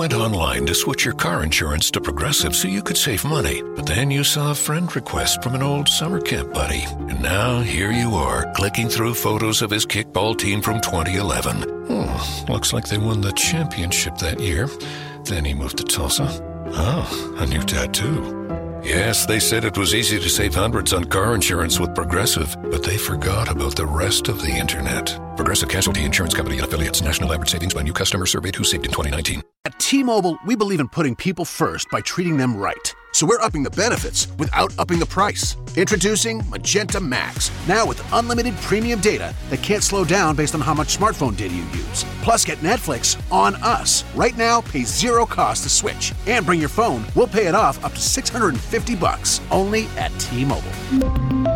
went online to switch your car insurance to Progressive so you could save money, but then you saw a friend request from an old summer camp buddy. And now here you are, clicking through photos of his kickball team from 2011. Hmm, looks like they won the championship that year. Then he moved to Tulsa. Oh, a new tattoo. Yes, they said it was easy to save hundreds on car insurance with Progressive, but they forgot about the rest of the internet. Progressive Casualty Insurance Company and affiliates. National average savings by new customer surveyed who saved in 2019. At T-Mobile, we believe in putting people first by treating them right. So we're upping the benefits without upping the price. Introducing Magenta Max, now with unlimited premium data that can't slow down based on how much smartphone data you use. Plus, get Netflix on us. Right now, pay zero cost to switch. And bring your phone, we'll pay it off up to 650 bucks. Only at T-Mobile.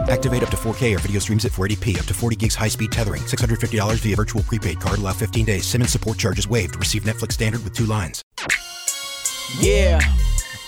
Activate up to 4K or video streams at 480p, up to 40 gigs high speed tethering, $650 via virtual prepaid card, allow 15 days. SIM and support charges waived. Receive Netflix standard with two lines. Yeah.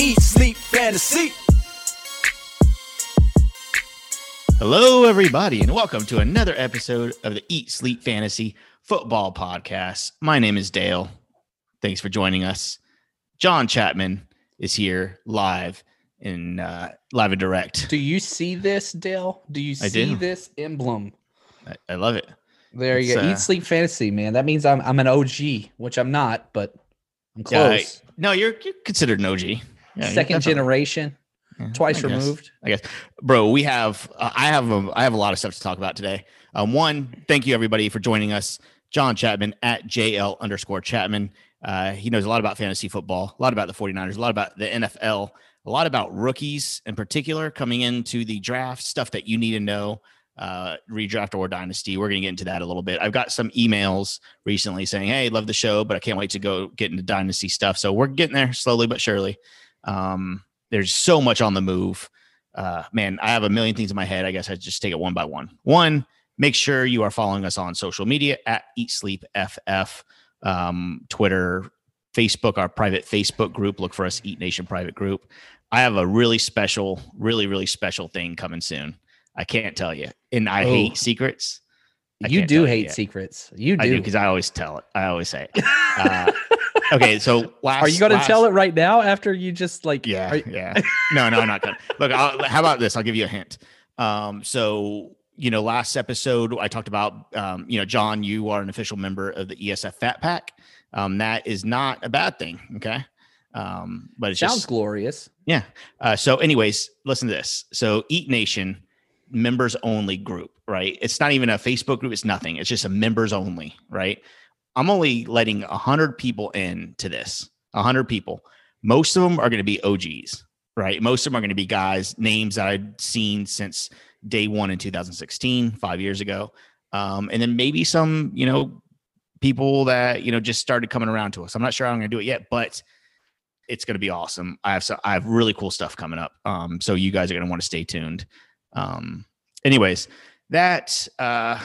Eat, sleep, fantasy. Hello, everybody, and welcome to another episode of the Eat Sleep Fantasy Football Podcast. My name is Dale. Thanks for joining us. John Chapman is here live in uh, live and direct. Do you see this, Dale? Do you I see do. this emblem? I, I love it. There you go. uh, Eat sleep fantasy, man. That means I'm I'm an OG, which I'm not, but I'm Yeah, I- close. no, you're you're considered an OG. Yeah, Second generation, yeah, twice I guess. removed. I guess, bro. We have uh, I have a, I have a lot of stuff to talk about today. Um, one, thank you everybody for joining us. John Chapman at JL underscore Chapman. Uh, he knows a lot about fantasy football, a lot about the 49ers, a lot about the NFL, a lot about rookies in particular coming into the draft, stuff that you need to know, uh, redraft or dynasty. We're going to get into that a little bit. I've got some emails recently saying, Hey, love the show, but I can't wait to go get into dynasty stuff. So we're getting there slowly but surely. Um, there's so much on the move uh, man, I have a million things in my head. I guess I just take it one by one. One, make sure you are following us on social media at Eat Sleep FF, um, Twitter, Facebook, our private Facebook group. Look for us, Eat Nation private group. I have a really special, really, really special thing coming soon. I can't tell you, and I Oh. hate secrets. I You do hate yet. secrets. You I do because I always tell it. I always say it. Uh, okay, so last, Are you going to tell it right now after you just like? yeah, you- yeah. No, no, I'm not gonna. Look, I'll, how about this? I'll give you a hint. Um, so you know, last episode I talked about, um, you know, John, you are an official member of the ESF Fat Pack. Um, that is not a bad thing. Okay. Um, but it's Sounds just glorious. yeah. Uh, so, anyways, listen to this. So, Eat Nation members only group, right? It's not even a Facebook group. It's nothing. It's just a members only, right? I'm only letting a hundred people in to this. A hundred people. Most of them are going to be OGs, right? Most of them are going to be guys, names that I'd seen since day one in 2016, five years ago. Um, and then maybe some, you know, people that, you know, just started coming around to us. I'm not sure how I'm going to do it yet, but it's going to be awesome. I have so I have really cool stuff coming up. Um, so you guys are going to want to stay tuned. Um, anyways, that uh,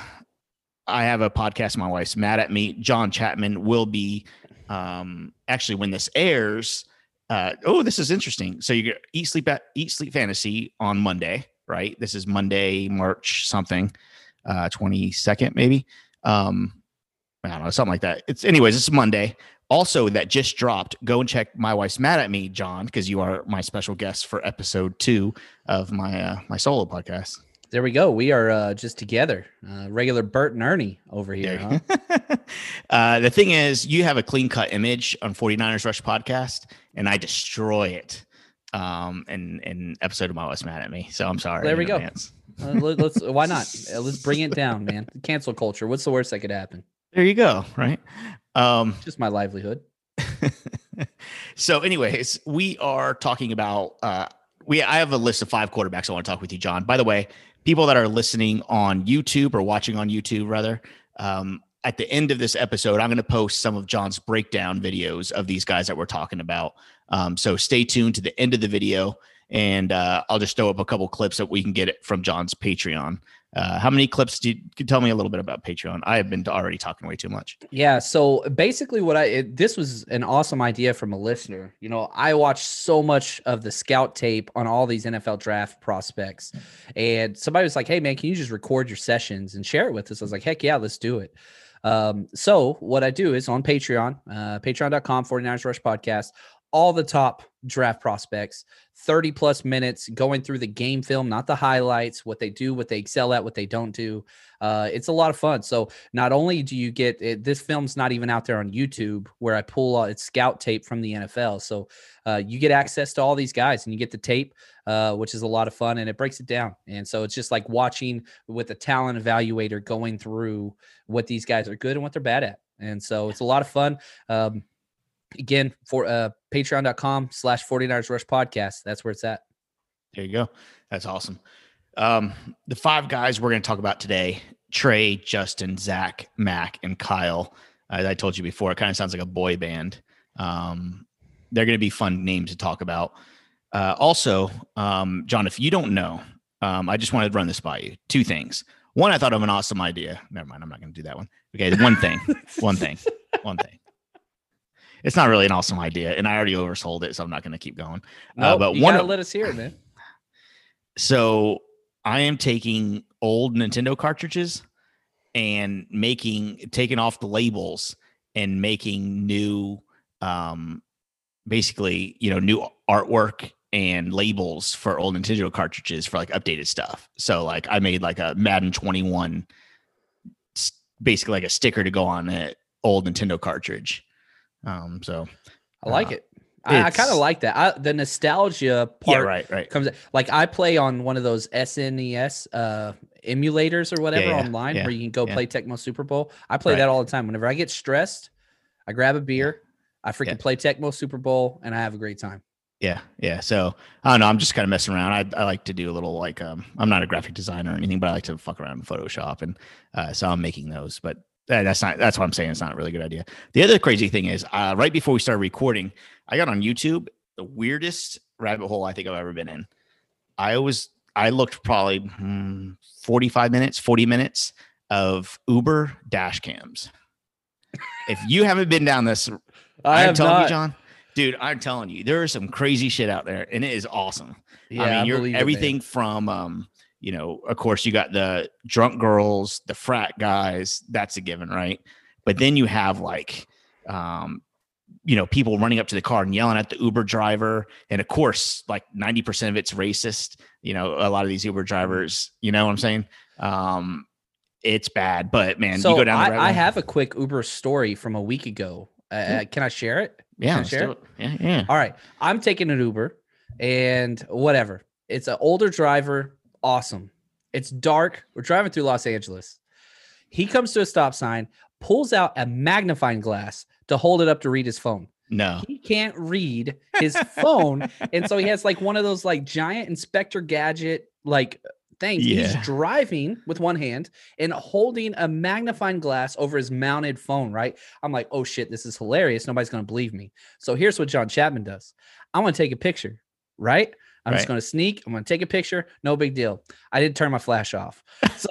I have a podcast. My wife's mad at me. John Chapman will be um, actually when this airs. Uh, oh, this is interesting. So you get eat sleep at eat sleep fantasy on Monday, right? This is Monday, March something, uh, twenty second maybe. Um, I don't know, something like that. It's anyways. It's Monday also that just dropped go and check my wife's mad at me john because you are my special guest for episode two of my uh my solo podcast There we go. We are uh, just together. Uh, regular Bert and Ernie over here. Huh? uh the thing is you have a clean cut image on 49ers rush podcast and i destroy it um in in episode of my wife's mad at me so i'm sorry There we go. Uh, let, us why not? Uh, let's bring it down, man. Cancel culture. What's the worst that could happen? there you go right um Just my livelihood. so anyways we are talking about uh we i have a list of five quarterbacks i want to talk with you john by the way people that are listening on youtube or watching on youtube rather um at the end of this episode, I'm going to post some of John's breakdown videos of these guys that we're talking about. Um, so stay tuned to the end of the video, and uh, I'll just throw up a couple clips that we can get it from John's Patreon. Uh, how many clips do you, you tell me a little bit about Patreon? I have been already talking way too much. Yeah. So basically, what I it, this was an awesome idea from a listener. You know, I watched so much of the scout tape on all these NFL draft prospects, and somebody was like, "Hey, man, can you just record your sessions and share it with us?" I was like, "Heck yeah, let's do it." Um, so what I do is on Patreon, uh, patreon.com 49ers Rush Podcast, all the top draft prospects 30 plus minutes going through the game film not the highlights what they do what they excel at what they don't do. Uh, it's a lot of fun. So not only do you get it, this film's not even out there on youtube where i pull uh, it's scout tape from the nfl so uh, you get access to all these guys and you get the tape uh, which is a lot of fun and it breaks it down. And so it's just like watching with a talent evaluator going through what these guys are good and what they're bad at. And so it's a lot of fun. Um, again for uh patreon.com slash 49ers rush podcast. That's where it's at. There you go. That's awesome. Um the five guys we're going to talk about today trey justin zach mac and kyle. As i told you before it kind of sounds like a boy band. Um they're going to be fun names to talk about. Uh also um john if you don't know um i just wanted to run this by you. Two things. One i thought of an awesome idea. Never mind i'm not going to do that one. Okay one thing. One thing. One thing it's not really an awesome idea, and I already oversold it, so I'm not going to keep going. No, uh, but one, let us hear it, man. So I am taking old Nintendo cartridges and making taking off the labels and making new, um, basically, you know, new artwork and labels for old Nintendo cartridges for like updated stuff. So like I made like a Madden 21 basically like a sticker to go on an old Nintendo cartridge. Um, so I like uh, it. I, I kind of like that. I, the nostalgia part yeah, right, right. comes like I play on one of those SNES uh, emulators or whatever yeah, yeah, online where you can go play Tecmo Super Bowl. I play right. that all the time. Whenever I get stressed, I grab a beer, I freaking play Tecmo Super Bowl, and I have a great time. Yeah, yeah. So I don't know. I'm just kind of messing around. I, I like to do a little like um. I'm not a graphic designer or anything, but I like to fuck around in Photoshop, and uh, so I'm making those. But that's not that's what I'm saying. It's not a really good idea. The other crazy thing is, uh, right before we started recording, I got on YouTube the weirdest rabbit hole I think I've ever been in. I was I looked probably hmm, 45 minutes, 40 minutes of Uber dash cams. if you haven't been down this, I am telling not. you, John, dude, I'm telling you, there is some crazy shit out there, and it is awesome. Yeah, I mean, you're everything it, from um you know, of course, you got the drunk girls, the frat guys. That's a given, right? But then you have like, um, you know, people running up to the car and yelling at the Uber driver. And of course, like 90% of it's racist. You know, a lot of these Uber drivers, you know what I'm saying? Um, it's bad, but man, so you go down I, I have a quick Uber story from a week ago. Uh, uh Can I share it? Yeah, I share it? yeah, yeah. All right. I'm taking an Uber and whatever. It's an older driver awesome. It's dark. We're driving through Los Angeles. He comes to a stop sign, pulls out a magnifying glass to hold it up to read his phone. No, he can't read his phone. And so he has like one of those like giant inspector gadget like things. Yeah. He's driving with one hand and holding a magnifying glass over his mounted phone, right? I'm like, oh shit, this is hilarious. Nobody's going to believe me. So here's what John Chapman does I want to take a picture, right? I'm right. just going to sneak. I'm going to take a picture. No big deal. I didn't turn my flash off. So,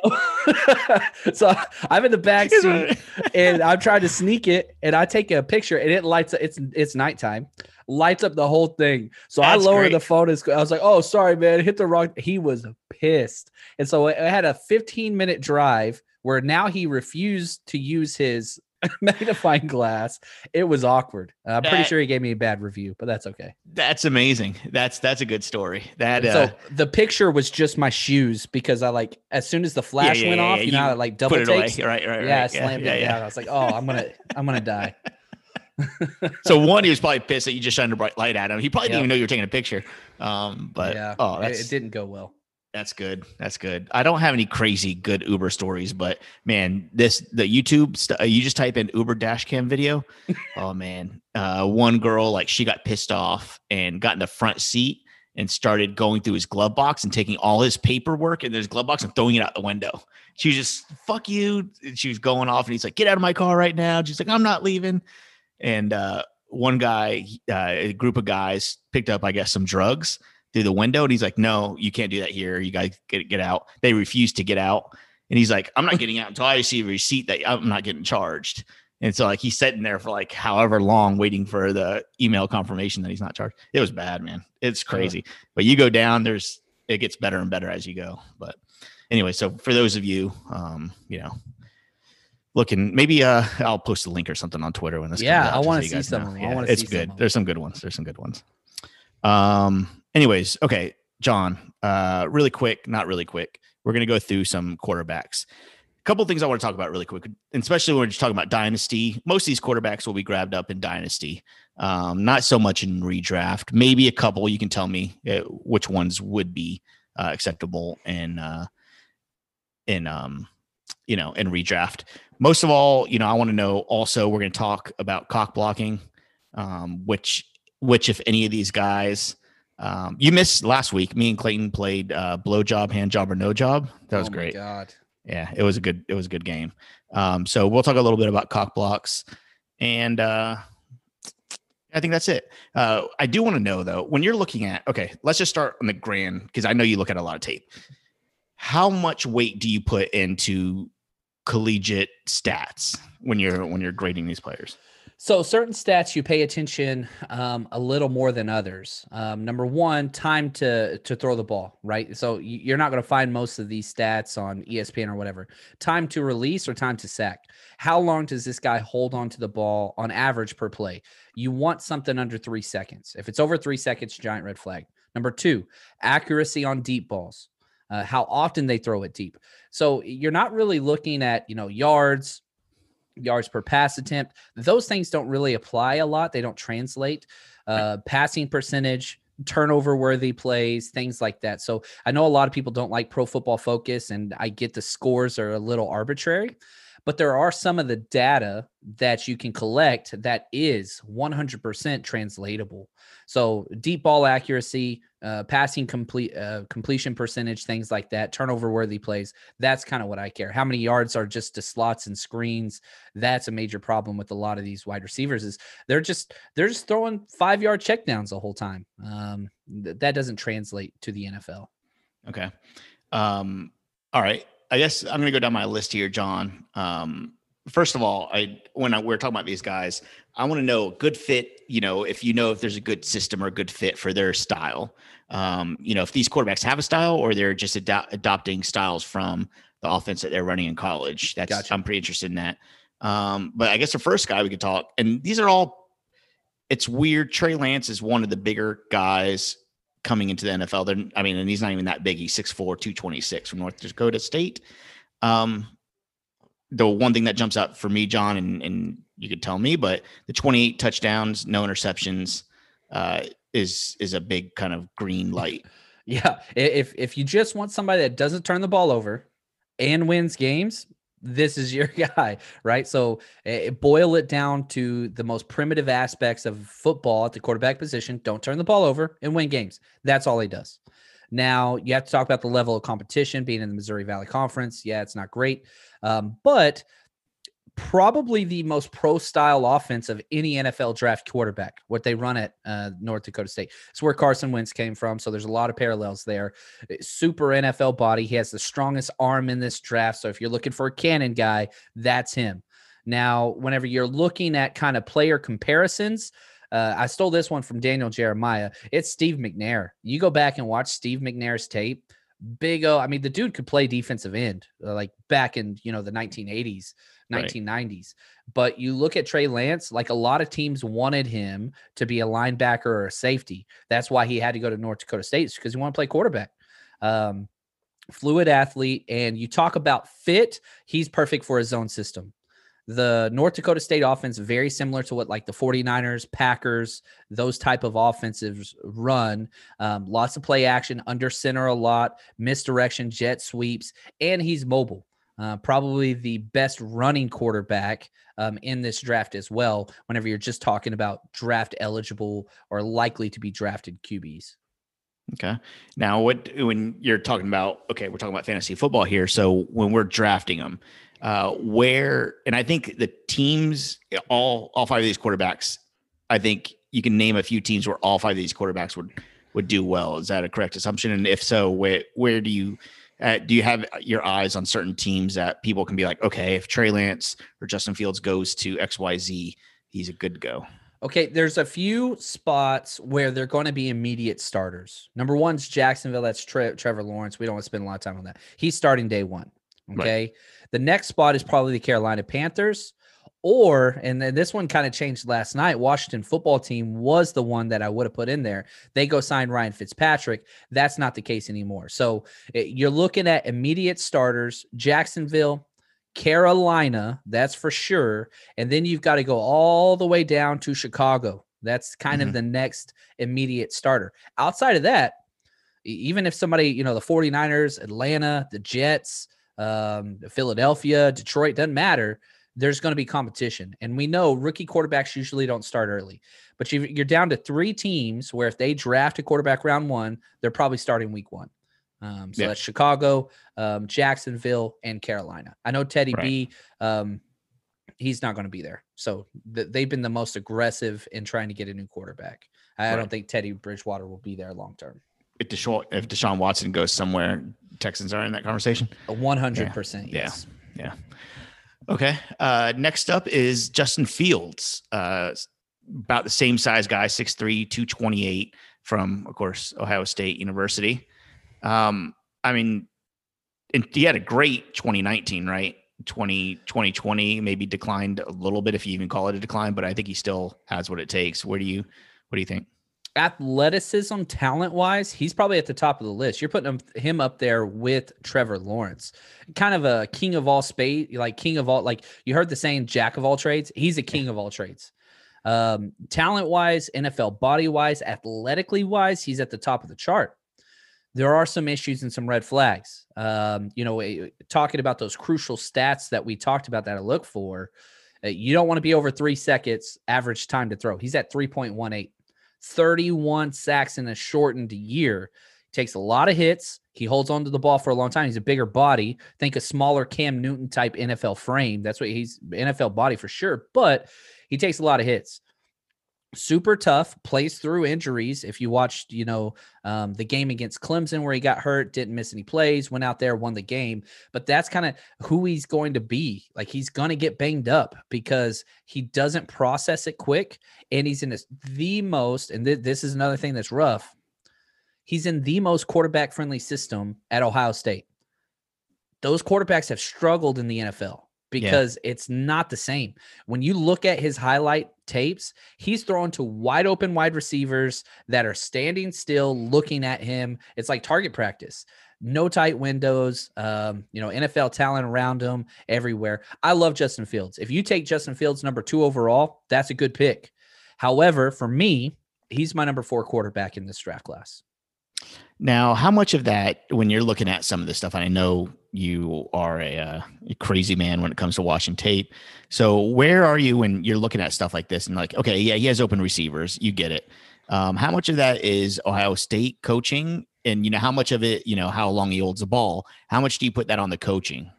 so I'm in the back seat and I'm trying to sneak it. And I take a picture and it lights up. It's, it's nighttime, lights up the whole thing. So That's I lower the phone. I was like, oh, sorry, man. Hit the wrong. He was pissed. And so I had a 15 minute drive where now he refused to use his magnifying glass. It was awkward. Uh, I'm pretty sure he gave me a bad review, but that's okay. That's amazing. That's that's a good story. That uh, so the picture was just my shoes because I like as soon as the flash yeah, yeah, went yeah, off, you, you know, it like double put takes. Away. Right, right, yeah, right. I slammed it down. I was like, oh, I'm gonna I'm gonna die. so one, he was probably pissed that you just shined a bright light at him. He probably yep. didn't even know you were taking a picture. Um, but yeah, oh, it didn't go well. That's good. That's good. I don't have any crazy good Uber stories, but man, this the YouTube st- uh, you just type in Uber dash cam video. oh man, uh, one girl like she got pissed off and got in the front seat and started going through his glove box and taking all his paperwork and his glove box and throwing it out the window. She was just fuck you. And she was going off and he's like, get out of my car right now. She's like, I'm not leaving. And uh, one guy, uh, a group of guys picked up, I guess, some drugs through the window. And he's like, no, you can't do that here. You guys get, get out. They refuse to get out. And he's like, I'm not getting out until I receive a receipt that I'm not getting charged. And so like he's sitting there for like however long waiting for the email confirmation that he's not charged. It was bad, man. It's crazy. Yeah. But you go down, there's it gets better and better as you go. But anyway, so for those of you, um, you know, looking maybe uh I'll post a link or something on Twitter when this yeah I want to see some yeah, it's good there's some good ones there's some good ones um anyways okay John uh really quick not really quick we're gonna go through some quarterbacks a couple things I want to talk about really quick, especially when we're just talking about dynasty. Most of these quarterbacks will be grabbed up in dynasty, um, not so much in redraft. Maybe a couple. You can tell me uh, which ones would be uh, acceptable in uh, in um, you know in redraft. Most of all, you know, I want to know. Also, we're going to talk about cock blocking, um, which which if any of these guys. Um, you missed last week. Me and Clayton played uh, blow job, hand job, or no job. That was oh great. God yeah, it was a good it was a good game. Um, so we'll talk a little bit about cock blocks, and uh, I think that's it. Uh, I do want to know though, when you're looking at okay, let's just start on the grand because I know you look at a lot of tape. How much weight do you put into collegiate stats when you're when you're grading these players? So certain stats you pay attention um, a little more than others. Um, number one, time to to throw the ball, right? So you're not going to find most of these stats on ESPN or whatever. Time to release or time to sack. How long does this guy hold on to the ball on average per play? You want something under three seconds. If it's over three seconds, giant red flag. Number two, accuracy on deep balls. Uh, how often they throw it deep. So you're not really looking at you know yards yards per pass attempt. Those things don't really apply a lot. They don't translate. Uh, passing percentage, turnover worthy plays, things like that. So I know a lot of people don't like pro football focus, and I get the scores are a little arbitrary but there are some of the data that you can collect that is 100% translatable. So deep ball accuracy, uh, passing complete uh, completion percentage, things like that, turnover worthy plays. That's kind of what I care. How many yards are just to slots and screens? That's a major problem with a lot of these wide receivers. Is they're just they're just throwing five yard checkdowns the whole time. Um, th- that doesn't translate to the NFL. Okay. Um, all right. I guess I'm going to go down my list here, John. Um, first of all, I when I, we're talking about these guys, I want to know good fit. You know, if you know if there's a good system or a good fit for their style. Um, you know, if these quarterbacks have a style or they're just ad- adopting styles from the offense that they're running in college. That's gotcha. I'm pretty interested in that. Um, but I guess the first guy we could talk, and these are all. It's weird. Trey Lance is one of the bigger guys coming into the NFL. They're, I mean, and he's not even that big. He's 6'4, 226 from North Dakota State. Um, the one thing that jumps out for me, John, and, and you could tell me, but the 28 touchdowns, no interceptions, uh, is is a big kind of green light. Yeah. If if you just want somebody that doesn't turn the ball over and wins games, this is your guy, right? So uh, boil it down to the most primitive aspects of football at the quarterback position. Don't turn the ball over and win games. That's all he does. Now you have to talk about the level of competition being in the Missouri Valley Conference. Yeah, it's not great, um, but probably the most pro style offense of any NFL draft quarterback, what they run at uh, North Dakota State. It's where Carson Wentz came from. So there's a lot of parallels there. Uh, super NFL body. He has the strongest arm in this draft. So if you're looking for a cannon guy, that's him. Now, whenever you're looking at kind of player comparisons, uh, I stole this one from Daniel Jeremiah. It's Steve McNair. You go back and watch Steve McNair's tape. Big O. I mean, the dude could play defensive end, uh, like back in you know the 1980s. 1990s. Right. But you look at Trey Lance, like a lot of teams wanted him to be a linebacker or a safety. That's why he had to go to North Dakota State because he wanted to play quarterback. Um, fluid athlete. And you talk about fit, he's perfect for his own system. The North Dakota State offense very similar to what like the 49ers, Packers, those type of offensives run. Um, lots of play action, under center a lot, misdirection, jet sweeps, and he's mobile. Uh, probably the best running quarterback um, in this draft as well. Whenever you're just talking about draft eligible or likely to be drafted QBs. Okay. Now, what when you're talking about? Okay, we're talking about fantasy football here. So when we're drafting them, uh, where and I think the teams, all all five of these quarterbacks, I think you can name a few teams where all five of these quarterbacks would would do well. Is that a correct assumption? And if so, where where do you uh, do you have your eyes on certain teams that people can be like, okay, if Trey Lance or Justin Fields goes to X Y Z, he's a good go. Okay, there's a few spots where they're going to be immediate starters. Number one's Jacksonville. That's Tre- Trevor Lawrence. We don't want to spend a lot of time on that. He's starting day one. Okay. Right. The next spot is probably the Carolina Panthers. Or, and then this one kind of changed last night. Washington football team was the one that I would have put in there. They go sign Ryan Fitzpatrick. That's not the case anymore. So it, you're looking at immediate starters Jacksonville, Carolina, that's for sure. And then you've got to go all the way down to Chicago. That's kind mm-hmm. of the next immediate starter. Outside of that, even if somebody, you know, the 49ers, Atlanta, the Jets, um, Philadelphia, Detroit, doesn't matter. There's going to be competition. And we know rookie quarterbacks usually don't start early, but you're down to three teams where if they draft a quarterback round one, they're probably starting week one. Um, so yeah. that's Chicago, um, Jacksonville, and Carolina. I know Teddy right. B. Um, he's not going to be there. So th- they've been the most aggressive in trying to get a new quarterback. I, right. I don't think Teddy Bridgewater will be there long term. If Deshaun, if Deshaun Watson goes somewhere, Texans are in that conversation. One hundred percent. Yeah. Yeah. Okay. Uh, next up is Justin Fields. Uh, about the same size guy, 6'3", 228 from, of course, Ohio State University. Um, I mean, and he had a great 2019, right? 20, 2020 maybe declined a little bit if you even call it a decline, but I think he still has what it takes. Where do you what do you think? Athleticism, talent wise, he's probably at the top of the list. You're putting him, up there with Trevor Lawrence, kind of a king of all spade, like king of all. Like you heard the saying, jack of all trades. He's a king of all trades. Um, talent wise, NFL body wise, athletically wise, he's at the top of the chart there are some issues and some red flags. Um, you know, eh, talking about those crucial stats that we talked about that I look for, uh, you don't want to be over three seconds average time to throw. He's at 3.18, 31 sacks in a shortened year. Takes a lot of hits. He holds onto the ball for a long time. He's a bigger body. Think a smaller Cam Newton type NFL frame. That's what he's NFL body for sure. But he takes a lot of hits super tough plays through injuries. If you watched you know um, the game against clemson where he got hurt didn't miss any plays went out there won the game. But that's kind of who he's going to be. Like he's going to get banged up because he doesn't process it quick and he's in this, the most and th- this is another thing that's rough he's in the most quarterback friendly system at ohio state. Those quarterbacks have struggled in the nfl because yeah. it's not the same. When you look at his highlight tapes, he's throwing to wide open wide receivers that are standing still looking at him. It's like target practice. No tight windows, um, you know, NFL talent around him everywhere. I love Justin Fields. If you take Justin Fields number two overall, that's a good pick. However, for me, he's my number four quarterback in this draft class. Now, how much of that, when you're looking at some of this stuff, and I know you are a, uh, a, crazy man when it comes to watching tape. So, where are you when you're looking at stuff like this and like, okay, yeah, he has open receivers, you get it. Um, how much of that is Ohio State coaching, and you know how much of it, you know, how long he holds the ball? How much do you put that on the coaching?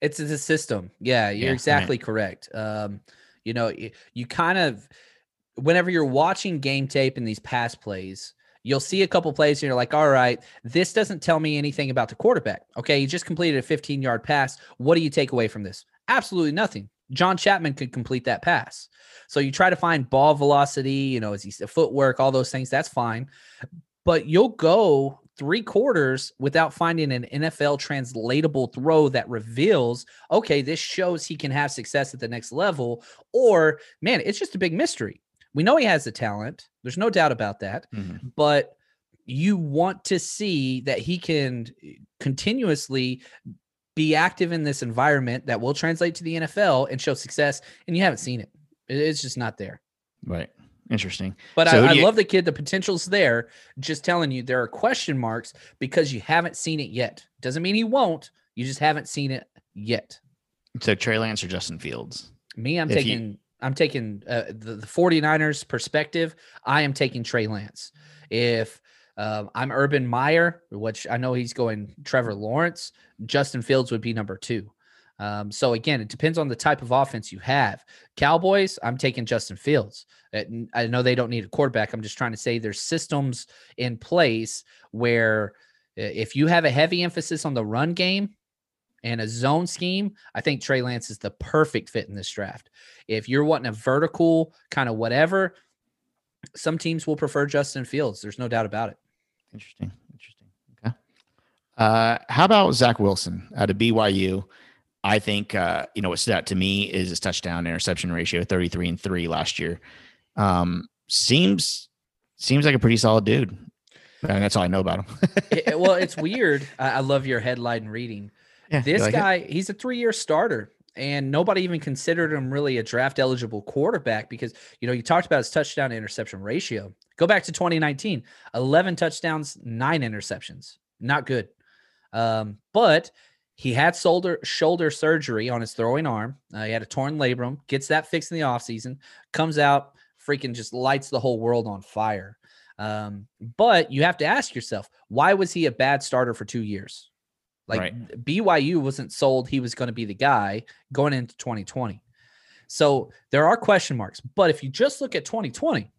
It's the system. Yeah, you're yeah, exactly right. correct. Um, you know, you, you kind of whenever you're watching game tape in these pass plays You'll see a couple plays and you're like, all right, this doesn't tell me anything about the quarterback. Okay, he just completed a 15 yard pass. What do you take away from this? Absolutely nothing. John Chapman could complete that pass. So you try to find ball velocity, you know, is he footwork, all those things, that's fine. But you'll go three quarters without finding an NFL translatable throw that reveals, okay, this shows he can have success at the next level. Or, man, it's just a big mystery. We know he has the talent. There's no doubt about that. Mm-hmm. But you want to see that he can continuously be active in this environment that will translate to the NFL and show success. And you haven't seen it. It's just not there. Right. Interesting. But so I, I you, love the kid. The potential's there. Just telling you, there are question marks because you haven't seen it yet. Doesn't mean he won't. You just haven't seen it yet. So Trey Lance or Justin Fields? Me, I'm if taking you, I'm taking uh, the, the 49ers perspective. I am taking Trey Lance. If Um, I'm Urban Meyer, which I know he's going Trevor Lawrence. Justin Fields would be number two. Um, so again, it depends on the type of offense you have. Cowboys, I'm taking Justin Fields. Uh, I know they don't need a quarterback. I'm just trying to say there's systems in place where if you have a heavy emphasis on the run game and a zone scheme, I think Trey Lance is the perfect fit in this draft. If you're wanting a vertical kind of whatever, some teams will prefer Justin Fields. There's no doubt about it. Interesting. Interesting. Okay. Uh, how about Zach Wilson out of BYU? I think uh, you know what stood out to me is his touchdown interception ratio, 33 and 3 last year. Um, seems seems like a pretty solid dude. And that's all I know about him. it, well, it's weird. I, I, love your headline reading. Yeah, this like guy, it? he's a three-year starter, and nobody even considered him really a draft eligible quarterback because you know you talked about his touchdown interception ratio. Go back to 2019, 11 touchdowns, nine interceptions. Not good. Um, but he had shoulder shoulder surgery on his throwing arm. Uh, he had a torn labrum, gets that fixed in the offseason, comes out, freaking just lights the whole world on fire. Um, but you have to ask yourself, why was he a bad starter for two years? Like right. BYU wasn't sold he was going to be the guy going into 2020. So there are question marks. But if you just look at 2020,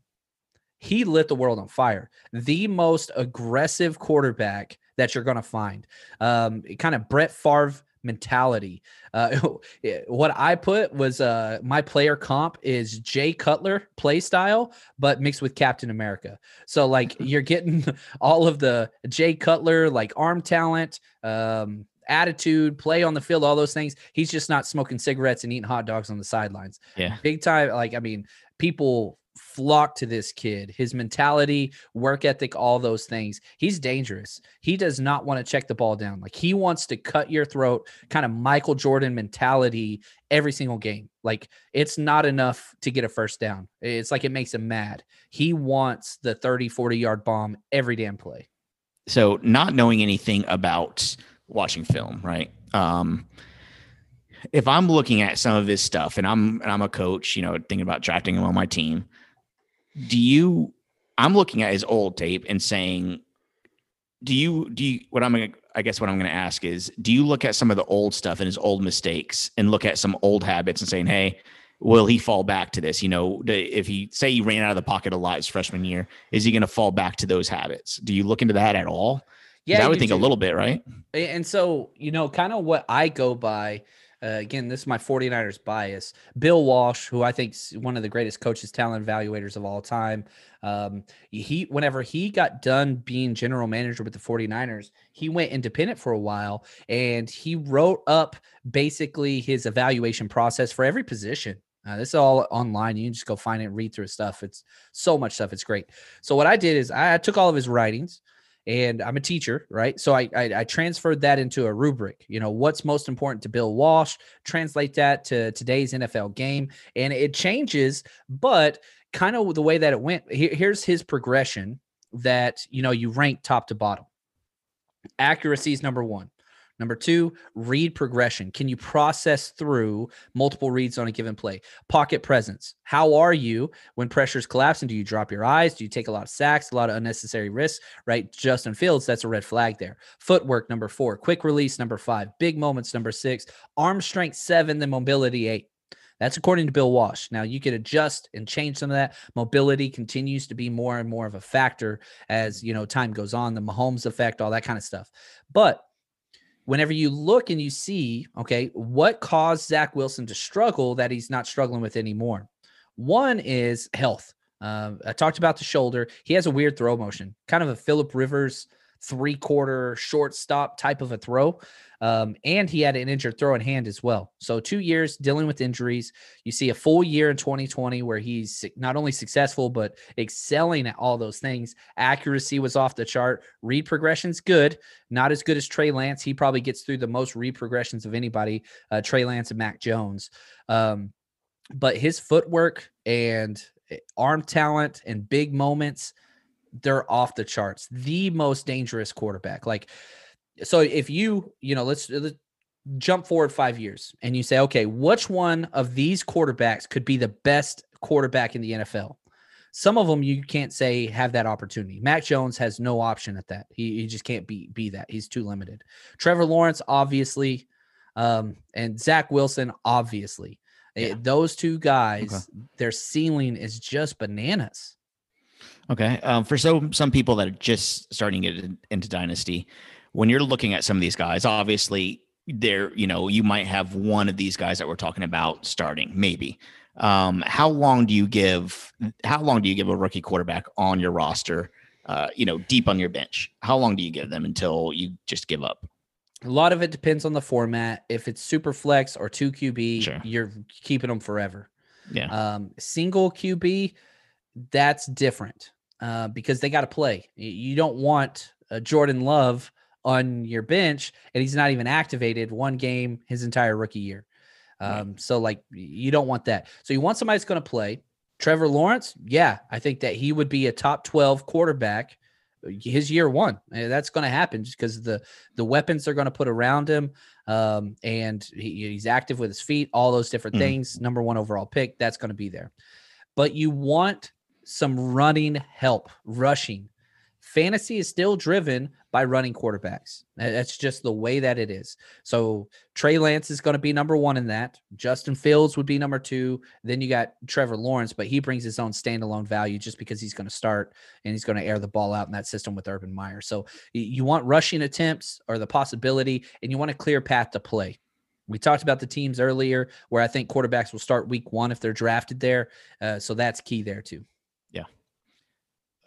he lit the world on fire. The most aggressive quarterback that you're going to find. Um, kind of Brett Favre mentality. Uh, what I put was uh, my player comp is Jay Cutler play style, but mixed with Captain America. So like you're getting all of the Jay Cutler like arm talent, um, attitude, play on the field, all those things. He's just not smoking cigarettes and eating hot dogs on the sidelines. Yeah, big time. Like I mean, people flock to this kid. His mentality, work ethic, all those things. He's dangerous. He does not want to check the ball down. Like he wants to cut your throat, kind of Michael Jordan mentality every single game. Like it's not enough to get a first down. It's like it makes him mad. He wants the 30, 40 yard bomb every damn play. So, not knowing anything about watching film, right? Um, if I'm looking at some of his stuff and I'm and I'm a coach, you know, thinking about drafting him on my team, do you i'm looking at his old tape and saying do you do you what i'm gonna i guess what i'm gonna ask is do you look at some of the old stuff and his old mistakes and look at some old habits and saying hey will he fall back to this? You know if he say he ran out of the pocket a lot his freshman year is he gonna fall back to those habits? Do you look into that at all? Yeah i would think too. a little bit right? And so you know kind of what i go by uh, again, this is my 49ers bias. Bill Walsh, who I think is one of the greatest coaches, talent evaluators of all time. Um, he, whenever he got done being general manager with the 49ers, he went independent for a while and he wrote up basically his evaluation process for every position. Uh, this is all online. You can just go find it read through his stuff. It's so much stuff. It's great. So what I did is I took all of his writings and I'm a teacher, right? So I, I, I transferred that into a rubric. You know, what's most important to Bill Walsh? Translate that to today's NFL game, and it changes, but kind of the way that it went. Here, here's his progression that you know you rank top to bottom. Accuracy is number one. Number two, read progression. Can you process through multiple reads on a given play? Pocket presence. How are you when pressure's collapsing? Do you drop your eyes? Do you take a lot of sacks, a lot of unnecessary risks? Right? Justin Fields, that's a red flag there. Footwork, number four. Quick release, number five. Big moments, number six. Arm strength, seven. Then mobility, eight. That's according to Bill Walsh. Now you could adjust and change some of that. Mobility continues to be more and more of a factor as you know time goes on. The Mahomes effect, all that kind of stuff. But whenever you look and you see, okay, what caused Zach Wilson to struggle that he's not struggling with anymore? One is health. Uh, I talked about the shoulder. He has a weird throw motion, kind of a Philip Rivers three quarter shortstop type of a throw. Um, and he had an injured throw in hand as well. So two years dealing with injuries. You see a full year in 2020 where he's not only successful but excelling at all those things. Accuracy was off the chart. Read progression's good, not as good as Trey Lance. He probably gets through the most read progressions of anybody. Uh, Trey Lance and Mac Jones. Um, but his footwork and eh, arm talent and big moments they're off the charts. The most dangerous quarterback. Like, so if you, you know, let's, let's jump forward five years and you say, okay, which one of these quarterbacks could be the best quarterback in the NFL? Some of them you can't say have that opportunity. Mac Jones has no option at that. He, he just can't be be that. He's too limited. Trevor Lawrence, obviously, um, and Zach Wilson, obviously. Eh, Yeah. those two guys, Okay. their ceiling is just bananas. Okay. Um, for some some people that are just starting to get into dynasty, when you're looking at some of these guys, obviously there, you know, you might have one of these guys that we're talking about starting, maybe. Um, how long do you give? How long do you give a rookie quarterback on your roster? Uh, you know, deep on your bench. How long do you give them until you just give up? A lot of it depends on the format. If it's super flex or two QB, Sure. you're keeping them forever. Yeah. Um, single QB, that's different uh, because they got to play. You don't want uh, Jordan Love on your bench and he's not even activated one game his entire rookie year. Right. Um, So, like, you don't want that. So, you want somebody that's going to play. Trevor Lawrence, yeah, I think that he would be a top 12 quarterback uh, his year one. Uh, That's going to happen just because the the weapons they're going to put around him, um, and he, he's active with his feet, all those different Mhm. things. Number one overall pick, that's going to be there. But you want some running help, rushing. Fantasy is still driven by running quarterbacks. That's just the way that it is. So Trey Lance is going to be number one in that. Justin Fields would be number two. Then you got Trevor Lawrence, but he brings his own standalone value just because he's going to start and he's going to air the ball out in that system with Urban Meyer. So you want rushing attempts or the possibility, and you want a clear path to play. We talked about the teams earlier where I think quarterbacks will start week one if they're drafted there. Uh, so that's key there too.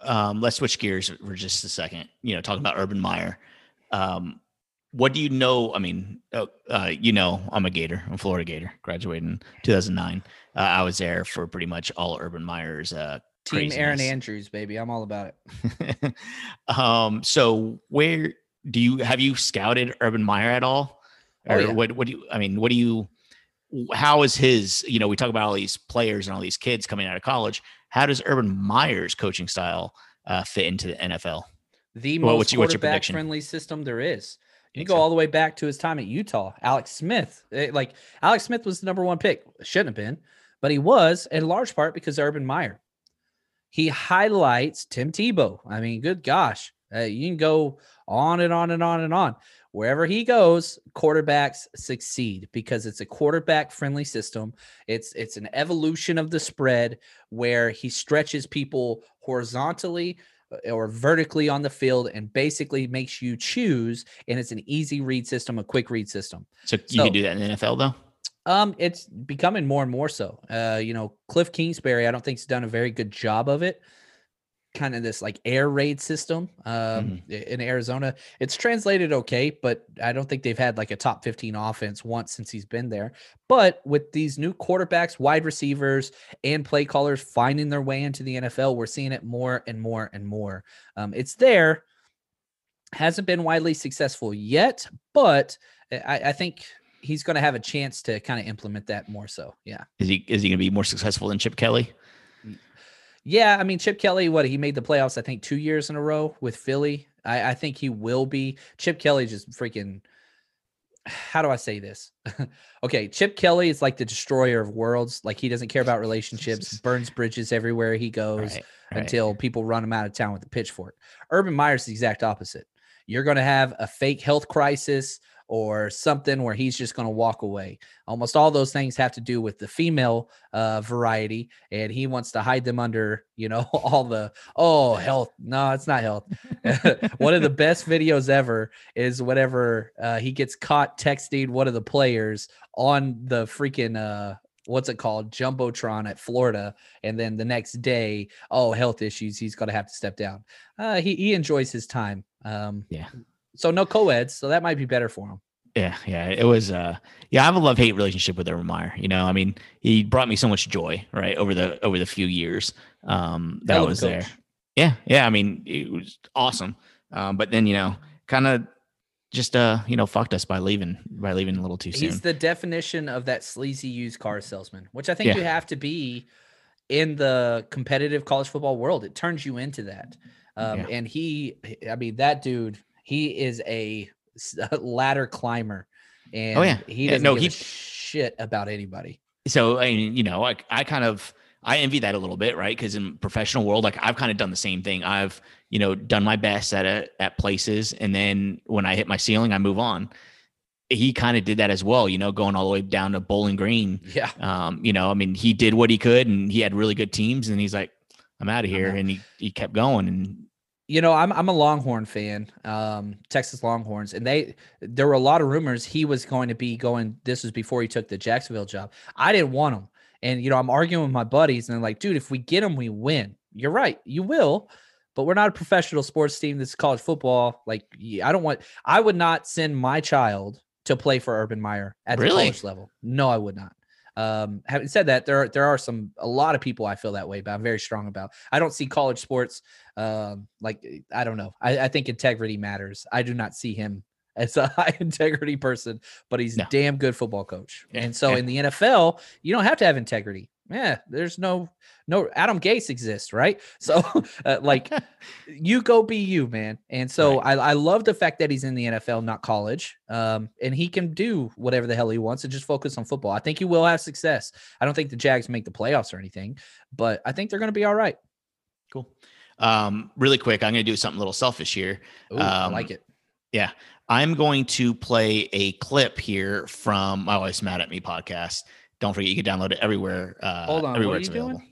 Um, let's switch gears for just a second. You know, talking about Urban Meyer. Um, what do you know? I mean, uh, uh, you know, I'm a Gator. I'm a Florida Gator. Graduated in 2009. Uh, I was there for pretty much all Urban Meyer's uh, Team Aaron. Andrews, baby. I'm all about it. um, so where do you have you scouted Urban Meyer at all? Oh, Or yeah. what what do you I mean, what do you how is his, you know, we talk about all these players and all these kids coming out of college. How does Urban Meyer's coaching style uh, fit into the NFL? The Well, most what's your- what's your prediction? friendly system there is. You go so? all the way back to his time at Utah. Alex Smith, eh, like Alex Smith was the number one pick. Shouldn't have been, but he was in large part because of Urban Meyer. He highlights Tim Tebow. I mean, good gosh, uh, you can go on and on and on and on. Wherever he goes, quarterbacks succeed because it's a quarterback friendly system. It's it's an evolution of the spread where he stretches people horizontally uh, or vertically on the field and basically makes you choose and it's an easy read system, a quick read system. So you So- can do that in the NFL though? Um, it's becoming more and more so. Uh, you know, Cliff Kingsbury, I don't think has done a very good job of it. Kind of this like air raid system um, i- in Arizona. It's translated okay, but I don't think they've had like a top 15 offense once since he's been there. But with these new quarterbacks, wide receivers, and play callers finding their way into the NFL, we're seeing it more and more and more. Um, it's there. Hasn't been widely successful yet, but I, I think he's going to have a chance to kind of implement that more so. Yeah. Is he is he gonna be more successful than Chip Kelly? Yeah. I mean, Chip Kelly, what he made the playoffs, I think, two years in a row with Philly. I, I think he will be. Chip Kelly just freaking. How do I say this? okay. Chip Kelly is like the destroyer of worlds. Like he doesn't care about relationships, burns bridges everywhere he goes Right, right. until people run him out of town with a pitchfork. Urban Meyer's the exact opposite. You're going to have a fake health crisis or something where he's just going to walk away. Almost all those things have to do with the female uh, variety, and he wants to hide them under, you know, all the oh health. No, it's not health. one of the best videos ever is whenever uh, he gets caught texting one of the players on the freaking uh, what's it called jumbotron at Florida, and then the next day, oh health issues, he's going to have to step down. Uh, he he enjoys his time. Um, Yeah. So no co-eds, so that might be better for him. Yeah, yeah. It was uh yeah, I have a love hate relationship with Urban Meyer. You know, I mean, he brought me so much joy, right, over the over the few years um that Hell was there. Yeah, yeah. I mean, it was awesome. Um, but then, you know, kind of just uh, you know, fucked us by leaving by leaving a little too soon. He's the definition of that sleazy used car salesman, which I think Yeah. you have to be in the competitive college football world. It turns you into that. Um, Yeah. And he, I mean, that dude, he is a ladder climber, and Oh, yeah. he doesn't no, give he- shit about anybody. so I mean, you know, I I kind of I envy that a little bit, right? Because in professional world, like I've kind of done the same thing. I've, you know, done my best at a, at places, and then when I hit my ceiling, I move on. He kind of did that as well, you know, going all the way down to Bowling Green. Yeah. Um, you know, I mean, he did what he could, and he had really good teams, and he's like, I'm out of here, and he he kept going, and you know, I'm I'm a Longhorn fan, um, Texas Longhorns, and they there were a lot of rumors he was going to be going. This was before he took the Jacksonville job. I didn't want him, and you know, I'm arguing with my buddies, and they're like, "Dude, if we get him, we win." You're right, you will, but we're not a professional sports team. This is college football. Like, I don't want. I would not send my child to play for Urban Meyer at the college level. No, I would not. Um, having said that, there are, there are some a lot of people I feel that way, but I'm very strong about. I don't see college sports um like I don't know. I, I think integrity matters. I do not see him as a high integrity person, but he's No. damn good football coach. And so in the NFL, you don't have to have integrity. Yeah, there's no no Adam Gase exists, right? So uh, like you go be you, man. And so I, I love the fact that he's in the NFL, not college. Um, and he can do whatever the hell he wants and just focus on football. I think he will have success. I don't think the Jags make the playoffs or anything, but I think they're going to be all right. cool. Um, really quick, I'm going to do something a little selfish here. Ooh, I Um, like it. Yeah. I'm going to play a clip here from my wife's mad at me podcast. Don't forget you can download it everywhere. Uh, Hold on, everywhere it's you doing? available.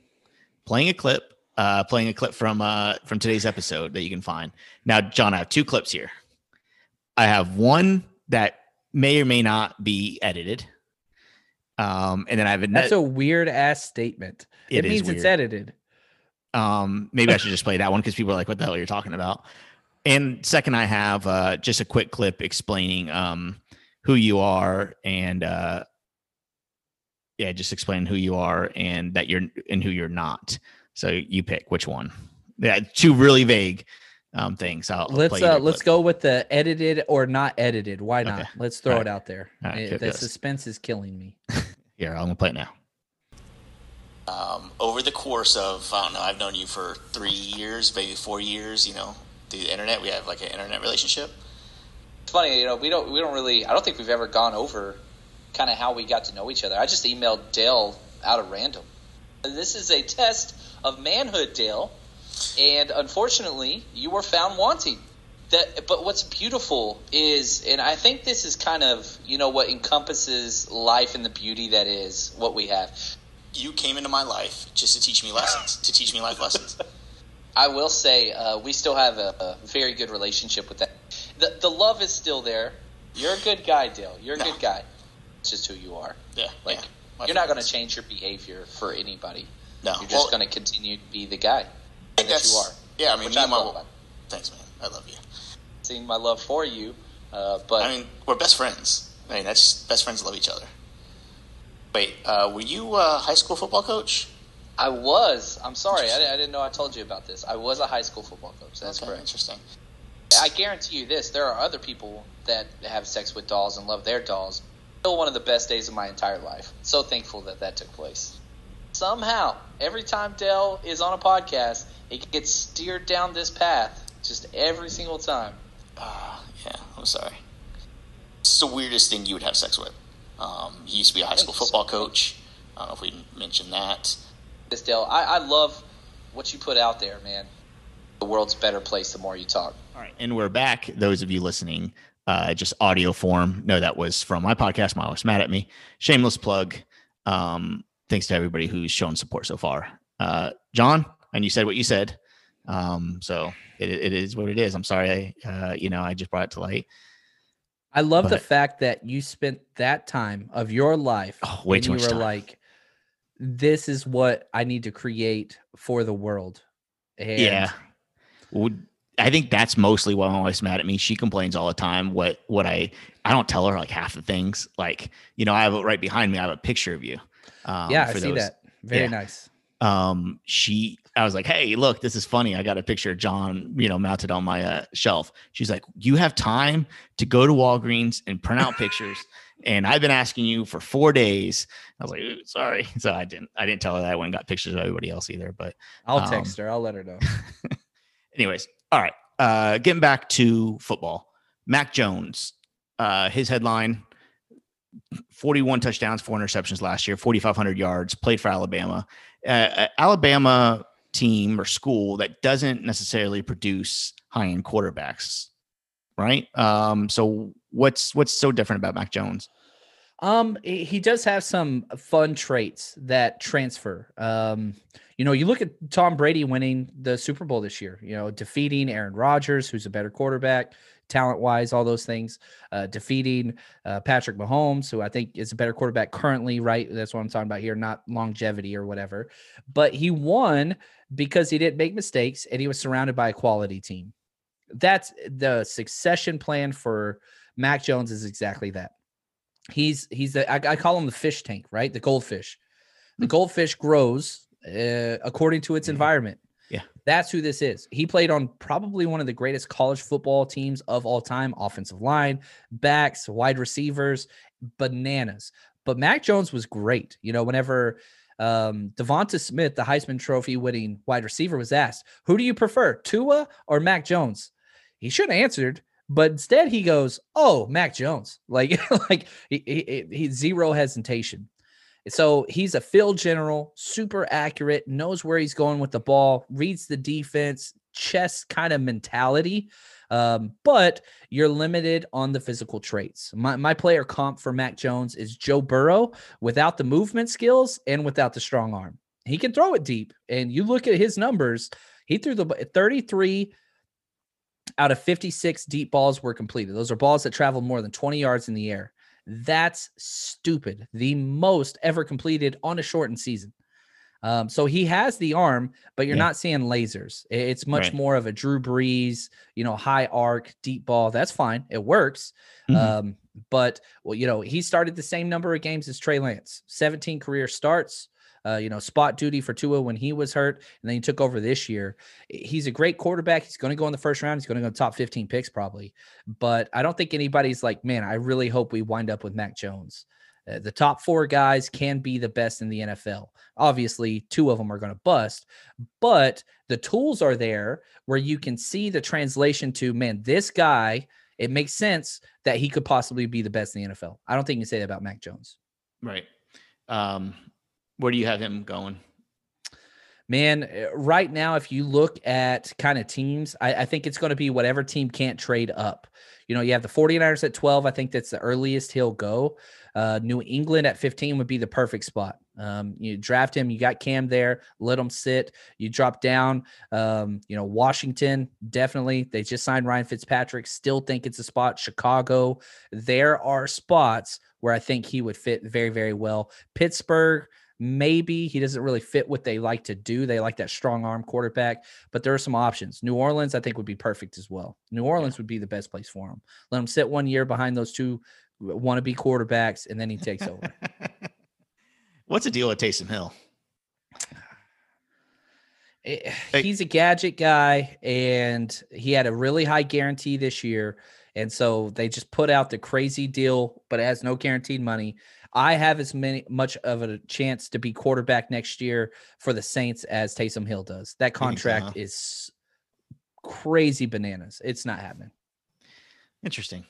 Playing a clip, uh, playing a clip from uh from today's episode that you can find. Now, John, I have two clips here. I have one that may or may not be edited. Um, and then I have a That's a weird ass statement. It, It means it's edited. Um, maybe I should just play that one because people are like, "What the hell are you talking about?" And second, I have uh, just a quick clip explaining um, who you are and uh, yeah, just explain who you are and that you're and who you're not. So you pick which one. Yeah, two really vague um, things. I'll, I'll Let's uh let's go with the edited or not edited. Why not? Okay. Let's throw All it out there. All right, here the goes. suspense is killing me. Here, I'm gonna play it now. um, over the course of I don't know, I've known you for three years, maybe four years. You know, through the internet, we have like an internet relationship. It's funny, you know, we don't we don't really I don't think we've ever gone over kind of how we got to know each other. I just emailed Dale out of random. This is a test of manhood, Dale, and unfortunately, you were found wanting. That, but what's beautiful is, and I think this is kind of you know what encompasses life and the beauty that is what we have. You came into my life just to teach me lessons, to teach me life lessons. I will say uh, we still have a, a very good relationship with that. The, the love is still there. You're a good guy, Dale. You're a No. good guy. It's just who you are. Yeah, Like yeah. You're not going to change your behavior for anybody. No, You're just well, going to continue to be the guy I that you are. Yeah, I mean, me I my about thanks, man. I love you. seeing my love for you. Uh, but I mean, we're best friends. I mean, that's best friends love each other. Wait, uh, were you a high school football coach? I was. I'm sorry. I, I didn't know I told you about this. I was a high school football coach. That's Okay, correct. Interesting. I guarantee you this: there are other people that have sex with dolls and love their dolls. Still, one of the best days of my entire life. So thankful that that took place. Somehow, every time Dell is on a podcast, it gets steered down this path. Just every single time. Uh, yeah, I'm sorry. It's the weirdest thing you would have sex with. Um, he used to be a high school football coach. I don't know if we mentioned that. This Dell, I, I love what you put out there, man. The world's a better place the more you talk. All right, and we're back. Those of you listening, uh, just audio form. No, that was from my podcast. My wife's mad at me. Shameless plug. Um, thanks to everybody who's shown support so far. Uh, John, and you said what you said. Um, so it, it is what it is. I'm sorry. I, uh, you know, I just brought it to light. I love the fact that you spent that time of your life. Oh, way and too you were time. like, this is what I need to create for the world. And yeah. Would I think that's mostly why my wife's mad at me. She complains all the time. What what I I don't tell her like half the things. Like you know, I have it right behind me. I have a picture of you. Um, yeah, I for see those- that. Very yeah. nice. um she i was like hey look this is funny i got a picture of john you know mounted on my uh, shelf she's like you have time to go to walgreens and print out pictures and i've been asking you for four days i was like sorry so i didn't i didn't tell her that i went and got pictures of everybody else either but I'll Um, text her. I'll let her know. anyways all right uh getting back to football mac jones uh his headline 41 touchdowns four interceptions last year 4500 yards played for alabama uh, Alabama team or school that doesn't necessarily produce high end quarterbacks, right? Um, so what's what's so different about Mac Jones? Um, he does have some fun traits that transfer. Um, you know, you look at Tom Brady winning the Super Bowl this year, you know, defeating Aaron Rodgers, who's a better quarterback, talent wise, all those things, uh, defeating uh, Patrick Mahomes, who I think is a better quarterback currently, right? That's what I'm talking about here, not longevity or whatever. But he won because he didn't make mistakes and he was surrounded by a quality team. That's the succession plan for Mac Jones is exactly that. He's he's the I, I call him the fish tank, right? The goldfish. The hmm. goldfish grows uh, according to its mm-hmm. environment. Yeah. That's who this is. He played on probably one of the greatest college football teams of all time offensive line, backs, wide receivers, bananas. But Mac Jones was great. You know, whenever um, Devonta Smith, the Heisman Trophy winning wide receiver, was asked, Who do you prefer, Tua or Mac Jones? He should have answered, but instead he goes, "Oh, Mac Jones!" Like, like he, he, he zero hesitation. So he's a field general, super accurate, knows where he's going with the ball, reads the defense, chess kind of mentality. Um, but you're limited on the physical traits. My, my player comp for Mac Jones is Joe Burrow without the movement skills and without the strong arm. He can throw it deep. And you look at his numbers, he threw the 33 out of 56 deep balls were completed. Those are balls that traveled more than 20 yards in the air. That's stupid. The most ever completed on a shortened season. Um, so he has the arm, but you're yeah. not seeing lasers. It's much right. more of a Drew Brees, you know, high arc, deep ball. That's fine. It works. Mm-hmm. Um, but well, you know, he started the same number of games as Trey Lance, 17 career starts. Uh, you know, spot duty for Tua when he was hurt, and then he took over this year. He's a great quarterback. He's going to go in the first round. He's going to go top 15 picks probably. But I don't think anybody's like, man, I really hope we wind up with Mac Jones. Uh, the top four guys can be the best in the NFL. Obviously, two of them are going to bust, but the tools are there where you can see the translation to, man, this guy, it makes sense that he could possibly be the best in the NFL. I don't think you can say that about Mac Jones. Right. Um, where do you have him going? Man, eh, right now, if you look at kind of teams, I, I think it's going to be whatever team can't trade up. You know, you have the 49ers at 12. I think that's the earliest he'll go. Uh, New England at 15 would be the perfect spot. Um, you draft him, you got Cam there, let him sit. You drop down. Um, you know, Washington, definitely. They just signed Ryan Fitzpatrick, still think it's a spot. Chicago, there are spots where I think he would fit very, very well. Pittsburgh, Maybe he doesn't really fit what they like to do. They like that strong arm quarterback, but there are some options. New Orleans, I think, would be perfect as well. New Orleans yeah. would be the best place for him. Let him sit one year behind those two wannabe quarterbacks, and then he takes over. What's the deal with Taysom Hill? Eh, he's a gadget guy, and he had a really high guarantee this year. And so they just put out the crazy deal, but it has no guaranteed money. I have as many much of a chance to be quarterback next year for the Saints as Taysom Hill does. That contract so. is crazy bananas. It's not happening. Interesting.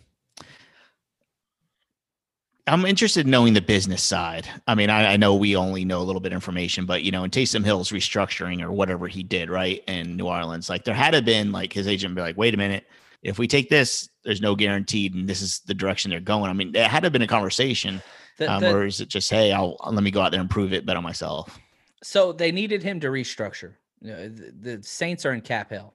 I'm interested in knowing the business side. I mean, I, I, know we only know a little bit of information, but you know, in Taysom Hill's restructuring or whatever he did, right, in New Orleans, like there had to been like his agent be like, wait a minute, if we take this, there's no guaranteed, and this is the direction they're going. I mean, it had to have been a conversation the, um, the, or is it just hey, I'll let me go out there and prove it better myself? So they needed him to restructure. The, the Saints are in cap hell.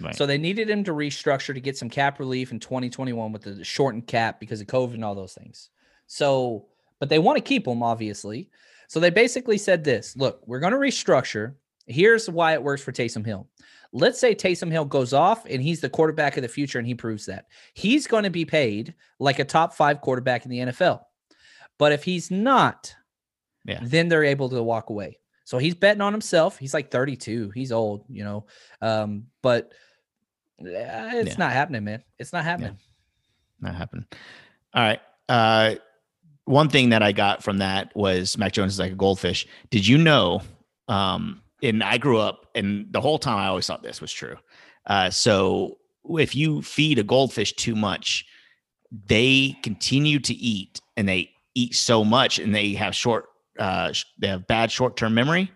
Right. So they needed him to restructure to get some cap relief in 2021 with the shortened cap because of COVID and all those things. So, but they want to keep him, obviously. So they basically said this look, we're going to restructure. Here's why it works for Taysom Hill. Let's say Taysom Hill goes off and he's the quarterback of the future and he proves that. He's going to be paid like a top five quarterback in the NFL. But if he's not, yeah. then they're able to walk away. So he's betting on himself. He's like 32. He's old, you know. Um, but uh, it's yeah. not happening, man. It's not happening. Yeah. Not happening. All right. Uh, one thing that I got from that was Mac Jones is like a goldfish. Did you know? Um, and I grew up, and the whole time I always thought this was true. Uh, so if you feed a goldfish too much, they continue to eat and they eat so much and they have short uh they have bad short-term memory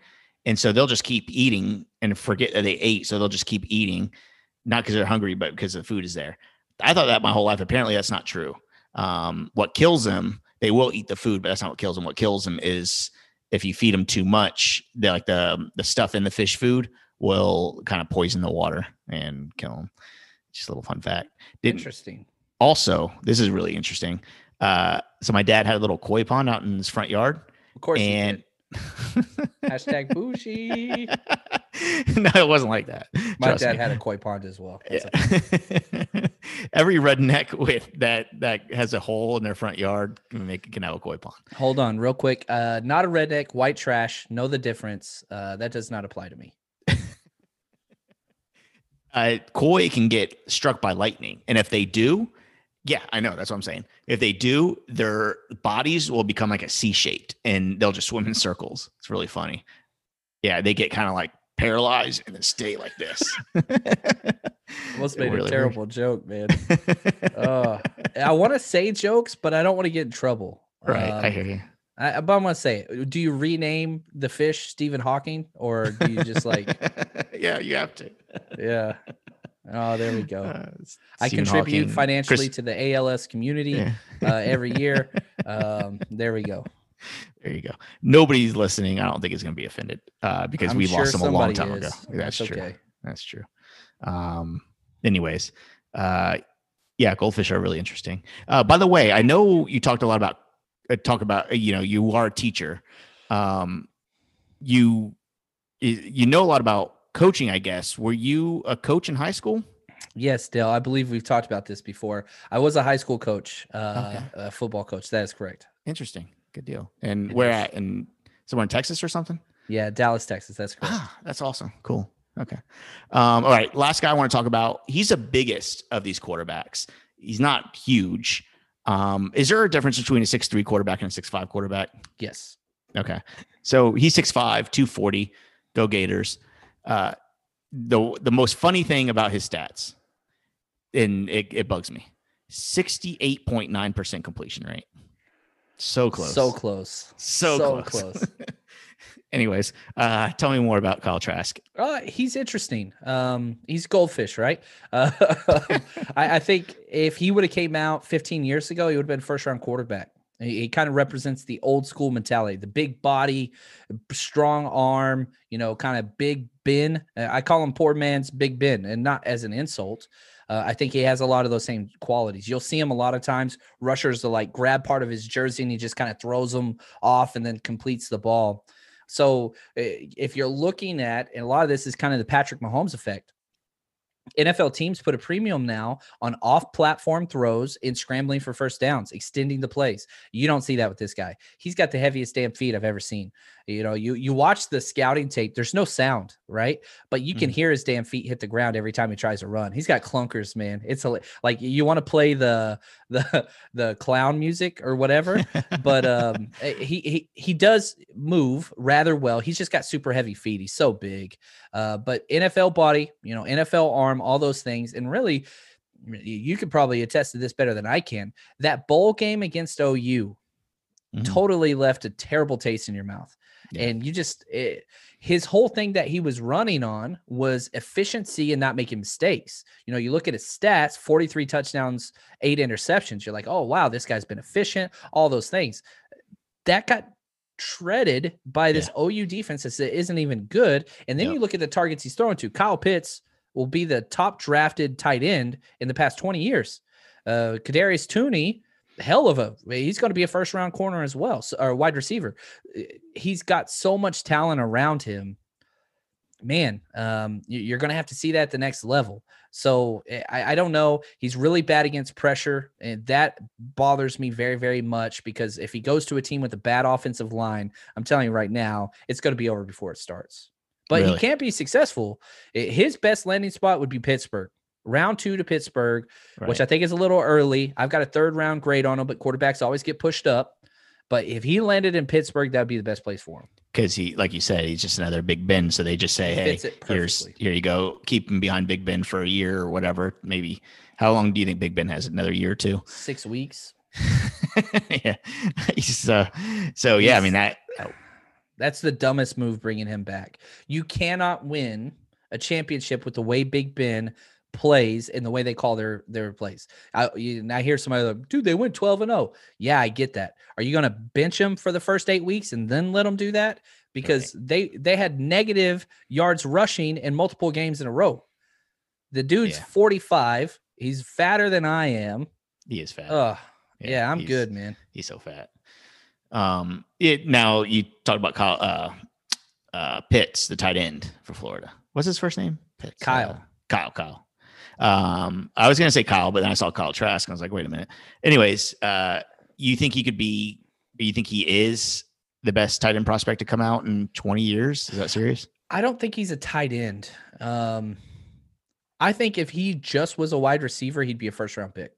and so they'll just keep eating and forget that they ate. So they'll just keep eating, not because they're hungry, but because the food is there. I thought that my whole life. Apparently, that's not true. Um, what kills them, they will eat the food, but that's not what kills them. What kills them is if you feed them too much, they like the the stuff in the fish food will kind of poison the water and kill them. Just a little fun fact. Did, Interesting. also, this is really interesting. Uh, so my dad had a little koi pond out in his front yard, Of course. and. Hashtag bushy. no, it wasn't like that. My Trust dad me. had a koi pond as well. Yeah. Every redneck with that that has a hole in their front yard can make can have a koi pond. Hold on, real quick. Uh, not a redneck, white trash. Know the difference. Uh, that does not apply to me. Uh, koi can get struck by lightning, and if they do, yeah, I know that's what I'm saying. If they do, their bodies will become like a C shaped, and they'll just swim in circles. It's really funny. Yeah, they get kind of like paralyzed and then stay like this. Almost made really a terrible joke, man. uh, I want to say jokes, but I don't want to get in trouble. right, I Um, hear you. I, but I'm gonna say, it. do you rename the fish Stephen Hawking, or do you just like, yeah, you have to. yeah? Oh, there we go. Uh, I contribute Hawking, financially Chris- to the ALS community Yeah. uh, every year. Um, there we go. There you go. Nobody's listening. I don't think is going to be offended uh, because I'm we sure lost them a long time is. ago. That's, true. okay. That's true. Um, anyways, uh, yeah, goldfish are really interesting. Uh, by the way, I know you talked a lot about uh, talk about uh, you know you are a teacher. Um, you you know a lot about coaching, I guess. Were you a coach in high school? Yes, Dale. I believe we've talked about this before. I was a high school coach, uh, Okay. a football coach. That is correct. Interesting. Good deal. And where at? In somewhere in Texas or something? Yeah, Dallas, Texas. That's correct. Ah, that's awesome. Cool. Okay. Um, all right. Last guy I want to talk about. He's the biggest of these quarterbacks. He's not huge. Um, is there a difference between a six three quarterback and a six five quarterback? Yes. Okay. So he's 6'5, 240. Go Gators. Uh, the the most funny thing about his stats, and it, it bugs me, 68.9% completion rate. So close. So close. So, so close. close. Anyways, uh, tell me more about Kyle Trask. Uh, he's interesting. Um, he's goldfish, right? Uh, I, I think if he would have came out 15 years ago, he would have been first round quarterback. He, kind of represents the old school mentality, the big body, strong arm, you know, kind of big Ben. Uh, I call him poor man's Big Ben, and not as an insult. Uh, I think he has a lot of those same qualities. You'll see him a lot of times. Rushers will like grab part of his jersey and he just kind of throws them off and then completes the ball. So uh, if you're looking at, and a lot of this is kind of the Patrick Mahomes effect. NFL teams put a premium now on off platform throws and scrambling for first downs, extending the plays. You don't see that with this guy. He's got the heaviest damn feet I've ever seen. You know, you you watch the scouting tape, there's no sound, right? But you can hear his damn feet hit the ground every time he tries to run. He's got clunkers, man. It's a, like you want to play the the the clown music or whatever, but um eh, he he he does move rather well. He's just got super heavy feet. He's so big. Uh, but NFL body, you know, NFL arm, all those things, and really, you could probably attest to this better than I can. That bowl game against OU Mhm. totally left a terrible taste in your mouth, Yeah. and you just it, his whole thing that he was running on was efficiency and not making mistakes. You know, you look at his stats: forty-three touchdowns, eight interceptions. You're like, oh wow, this guy's been efficient. All those things that got shredded by this OU defense that isn't even good. And then Yep. you look at the targets he's throwing to. Kyle Pitts will be the top drafted tight end in the past 20 years. Uh Kadarius Toney, hell of a he's going to be a first round corner as well, so, or wide receiver. Uh, He's got so much talent around him. Man, um, you- you're going to have to see that at the next level. So eh, I, I don't know. He's really bad against pressure, and that bothers me very, very much because if he goes to a team with a bad offensive line, I'm telling you right now, it's going to be over before it starts. But Really? he can't be successful. His best landing spot would be Pittsburgh. Round two to Pittsburgh, which I think is a little early. I've got a third round grade on him, but quarterbacks always get pushed up. But if he landed in Pittsburgh, that'd be the best place for him. because he, like you said, he's just another Big Ben. So they just say, He "Hey, here's here you go. Keep him behind Big Ben for a year or whatever. Maybe how long do you think Big Ben has? Another year or two? Six weeks. yeah. He's, uh, so yeah, I mean that That's the dumbest move bringing him back. You cannot win a championship with the way Big Ben plays and the way they call their their plays. I you, I hear somebody like, dude, they went 12 and 0. Yeah, I get that. Are you going to bench him for the first 8 weeks and then let them do that? Because right. they they had negative yards rushing in multiple games in a row. The dude's yeah. 45. He's fatter than I am. He is fat. Oh, yeah, yeah I'm good, man. He's so fat. Um, it now you talked about Kyle, uh, uh, Pitts, the tight end for Florida. What's his first name? Pitts. Kyle. Uh, Kyle. Kyle. Um, I was gonna say Kyle, but then I saw Kyle Trask, and I was like, wait a minute. Anyways, uh, you think he could be? You think he is the best tight end prospect to come out in 20 years? Is that serious? I don't think he's a tight end. Um, I think if he just was a wide receiver, he'd be a first round pick.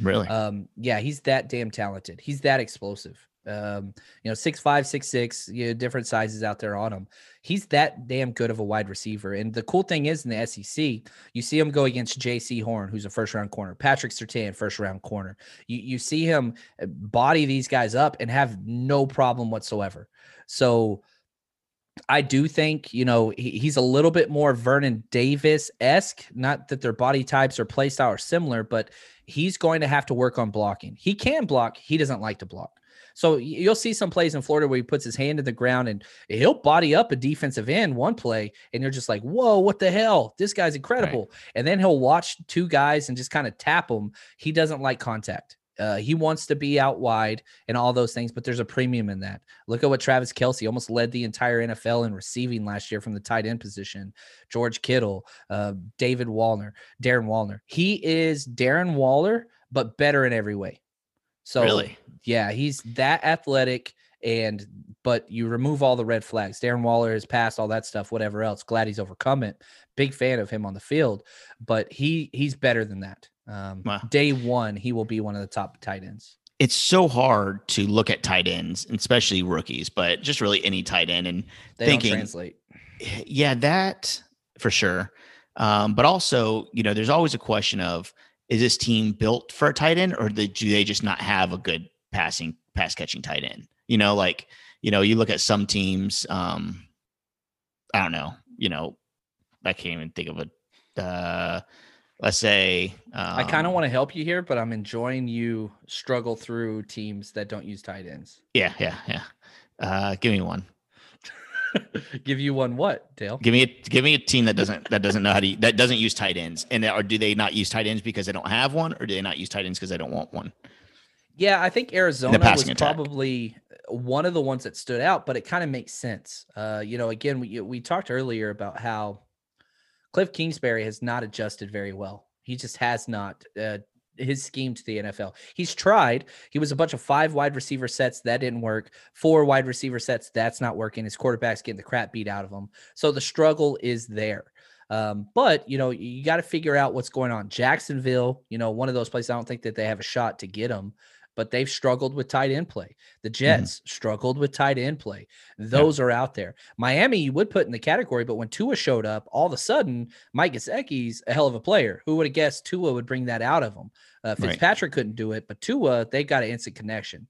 Really? Um, yeah, he's that damn talented. He's that explosive. Um, you know, six five, six six, you know, different sizes out there on him. He's that damn good of a wide receiver. And the cool thing is in the SEC, you see him go against Jaycee Horn, who's a first round corner, Patrick Surtain, first round corner. You you see him uh, body these guys up and have no problem whatsoever. So I do think, you know, he, he's a little bit more Vernon Davis esque. Not that their body types or play style are similar, but he's going to have to work on blocking. He can block, he doesn't like to block. So you'll see some plays in Florida where he puts his hand in the ground and he'll body up a defensive end one play, and you're just like, whoa, what the hell? This guy's incredible. Right. And then he'll watch two guys and just kind of tap them. He doesn't like contact. Uh, he wants to be out wide and all those things, but there's a premium in that. Look at what Travis Kelce almost led the entire NFL in receiving last year from the tight end position. George Kittle, uh, David Wallner, Darren Waller. He is Darren Waller, but better in every way. So really, yeah, he's that athletic and but you remove all the red flags. Darren Waller has passed all that stuff, whatever else. Glad he's overcome it. Big fan of him on the field, but he he's better than that. Um, wow. Day one, he will be one of the top tight ends. It's so hard to look at tight ends, especially rookies, but just really any tight end and they thinking, translate. Yeah, that for sure. Um, but also, you know, there's always a question of is this team built for a tight end or do they just not have a good passing pass catching tight end? You know, like you know, you look at some teams. Um, I don't know. You know, I can't even think of a. Uh, let's say um, I kind of want to help you here, but I'm enjoying you struggle through teams that don't use tight ends. Yeah, yeah, yeah. Uh, give me one. give you one what, Dale? Give me a give me a team that doesn't that doesn't know how to that doesn't use tight ends, and or do they not use tight ends because they don't have one, or do they not use tight ends because they don't want one? Yeah, I think Arizona was attack. probably one of the ones that stood out, but it kind of makes sense. Uh, you know, again, we we talked earlier about how Cliff Kingsbury has not adjusted very well. He just has not. Uh, his scheme to the NFL. He's tried. He was a bunch of five wide receiver sets that didn't work. Four wide receiver sets that's not working. His quarterback's getting the crap beat out of him. So the struggle is there. Um, but you know you got to figure out what's going on. Jacksonville, you know, one of those places. I don't think that they have a shot to get him but they've struggled with tight end play. The mm-hmm. Jets mm-hmm. struggled with tight end play. Those yeah. are out there. Miami, you would put in the category, but when Tua showed up, all of a sudden, Mike Gesicki's a hell of a player. Who would have guessed Tua would bring that out of him? Uh, Fitzpatrick right. couldn't do it, but Tua, they got an instant connection.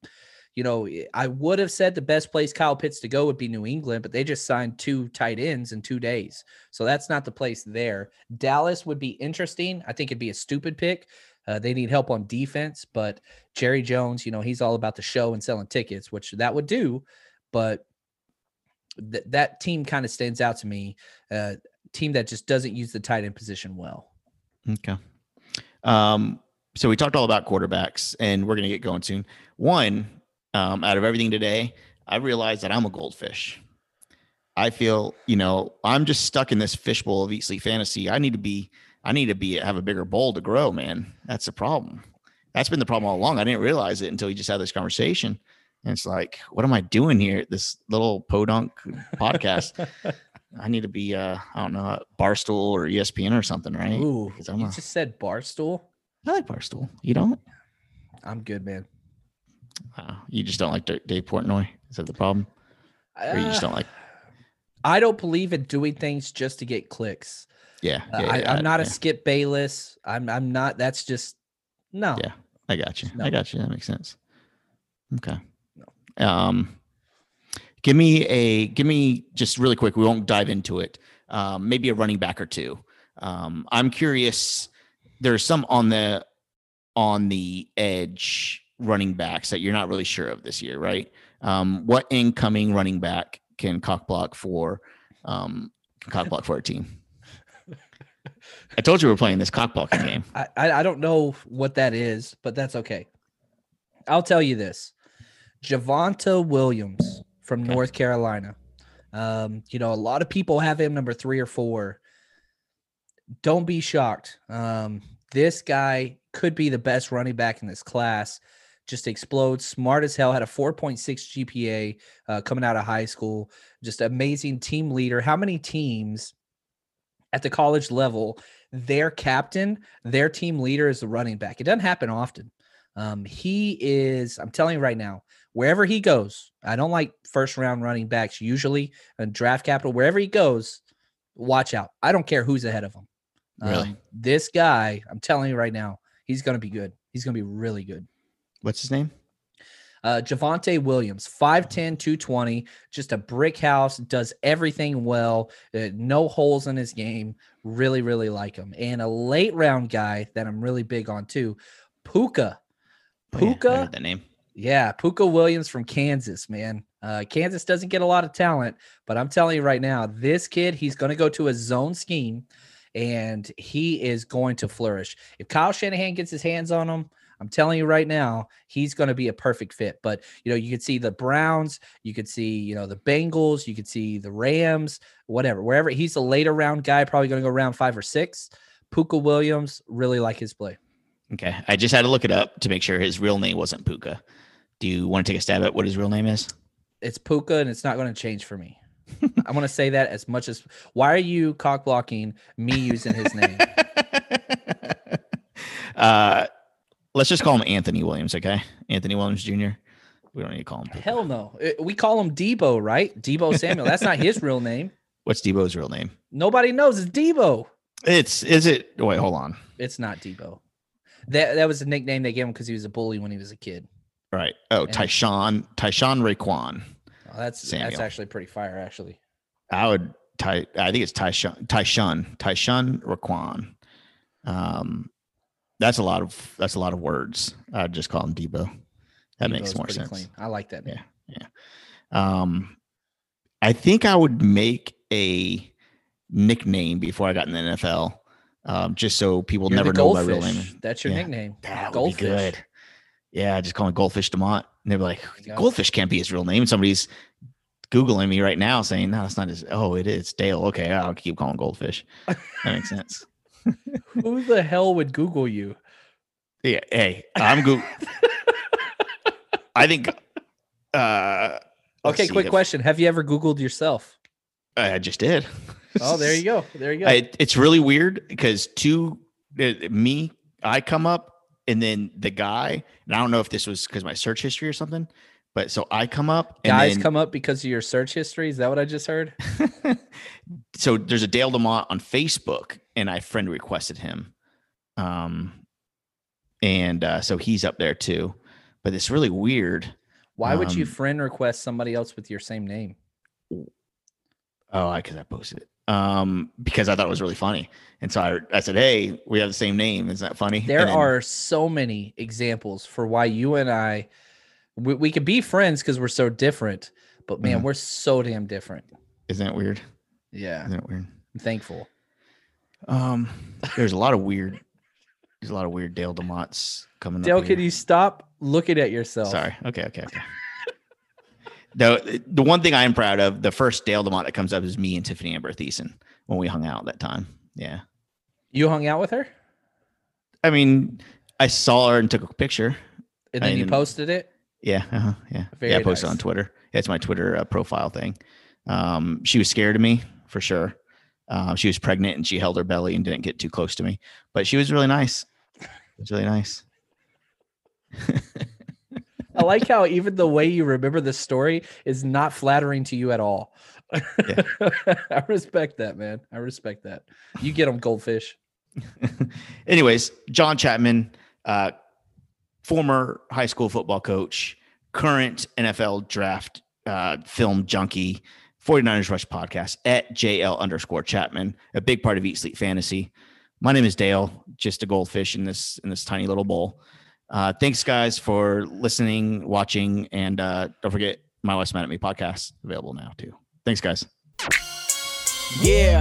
You know, I would have said the best place Kyle Pitts to go would be New England, but they just signed two tight ends in two days. So that's not the place there. Dallas would be interesting. I think it'd be a stupid pick uh, they need help on defense, but Jerry Jones, you know, he's all about the show and selling tickets, which that would do. But th- that team kind of stands out to me. Uh, team that just doesn't use the tight end position well. Okay. Um, so we talked all about quarterbacks, and we're going to get going soon. One, um, out of everything today, I realized that I'm a goldfish. I feel, you know, I'm just stuck in this fishbowl of Sleep Fantasy. I need to be I need to be have a bigger bowl to grow, man. That's the problem. That's been the problem all along. I didn't realize it until we just had this conversation. And it's like, what am I doing here? This little podunk podcast. I need to be, uh, I don't know, Barstool or ESPN or something, right? Ooh, I'm you a, just said Barstool. I like Barstool. You don't? I'm good, man. Uh, you just don't like Dave Portnoy. Is that the problem? Or you just don't like? I don't believe in doing things just to get clicks. Yeah, uh, yeah, I, am not yeah. a Skip Bayless. I'm I'm not. That's just no. Yeah, I got you. No. I got you. That makes sense. Okay. No. Um, Give me a give me just really quick. We won't dive into it. Um, maybe a running back or two. Um, I'm curious. There's some on the on the edge running backs that you're not really sure of this year, right? Um, what incoming running back can cock block for um, cock block for a team? I told you we are playing this cock blocking game. I, I don't know what that is, but that's okay. I'll tell you this: Javonte Williams from okay. North Carolina. Um, you know, a lot of people have him number three or four. Don't be shocked. Um, this guy could be the best running back in this class. Just explodes, smart as hell. Had a 4.6 GPA uh, coming out of high school. Just amazing team leader. How many teams at the college level, their captain, their team leader is the running back? It doesn't happen often. Um, he is, I'm telling you right now, wherever he goes, I don't like first round running backs usually and draft capital. Wherever he goes, watch out. I don't care who's ahead of him. Really? Um, this guy, I'm telling you right now, he's going to be good. He's going to be really good. What's his name? Uh, Javonte Williams, 5'10, 220, just a brick house, does everything well, uh, no holes in his game. Really, really like him. And a late round guy that I'm really big on too, Pooka. Pooka. Oh, yeah, that name. Yeah, Pooka Williams from Kansas, man. Uh, Kansas doesn't get a lot of talent, but I'm telling you right now, this kid, he's going to go to a zone scheme and he is going to flourish. If Kyle Shanahan gets his hands on him, I'm telling you right now, he's going to be a perfect fit. But you know, you could see the Browns, you could see you know the Bengals, you could see the Rams, whatever, wherever. He's a later round guy, probably going to go round five or six. Pooka Williams, really like his play. Okay, I just had to look it up to make sure his real name wasn't Pooka. Do you want to take a stab at what his real name is? It's Pooka, and it's not going to change for me. I want to say that as much as why are you cock blocking me using his name? uh, let's just call him Anthony Williams, okay? Anthony Williams Jr. We don't need to call him. Hell no. We call him Deebo, right? Deebo Samuel. That's not his real name. What's Deebo's real name? Nobody knows. It's Deebo. It's is it? Wait, hold on. It's not Deebo. That that was a nickname they gave him because he was a bully when he was a kid. Right. Oh, and, Tyshawn Tyshawn Raequan. Oh, that's Samuel. that's actually pretty fire. Actually, I would. Ty, I think it's Tyshawn Tyshawn Tyshawn Raequan. Um, that's a lot of that's a lot of words. I'd just call him Deebo. That makes more sense. Clean. I like that. Yeah, yeah. Um, I think I would make a nickname before I got in the NFL, um, just so people You're never know my real name. That's your yeah. nickname. That goldfish. would be good. Yeah, just call me Goldfish Demont. And they'd be like, Goldfish can't be his real name. And Somebody's Googling me right now saying, no, that's not his. Oh, it is Dale. Okay, I'll keep calling Goldfish. That makes sense. Who the hell would Google you? Yeah. Hey, I'm Google. I think. Uh, okay, quick if, question. Have you ever Googled yourself? I just did. oh, there you go. There you go. I, it's really weird because two, uh, me, I come up and then the guy, and I don't know if this was because my search history or something, but so I come up. Guys then, come up because of your search history. Is that what I just heard? so there's a Dale Demont on Facebook, and I friend requested him. Um, and uh, so he's up there too. But it's really weird. Why would um, you friend request somebody else with your same name? Oh, because I, I posted it. Um, because I thought it was really funny. And so I, I said, Hey, we have the same name. Isn't that funny? There then, are so many examples for why you and I we, we could be friends because we're so different, but man, mm-hmm. we're so damn different. Isn't that weird? Yeah. Isn't that weird? I'm thankful. Um, there's a lot of weird, there's a lot of weird Dale Demonts coming Dale, can you stop looking at yourself? Sorry. Okay. Okay. Okay. the the one thing I am proud of, the first Dale Demont that comes up is me and Tiffani Amber Thiessen when we hung out that time. Yeah. You hung out with her? I mean, I saw her and took a picture. And then I you posted it? Yeah, uh-huh, yeah, Very yeah. I posted nice. on Twitter. It's my Twitter uh, profile thing. Um, she was scared of me for sure. Uh, she was pregnant and she held her belly and didn't get too close to me, but she was really nice. It was really nice. I like how even the way you remember the story is not flattering to you at all. Yeah. I respect that, man. I respect that. You get them goldfish. Anyways, John Chapman, uh, former high school football coach, current NFL draft uh, film junkie, 49ers Rush podcast at JL underscore Chapman, a big part of Eat Sleep Fantasy. My name is Dale, just a goldfish in this in this tiny little bowl. Uh, thanks, guys, for listening, watching, and uh, don't forget my wife's mad at me podcast available now too. Thanks, guys. Yeah.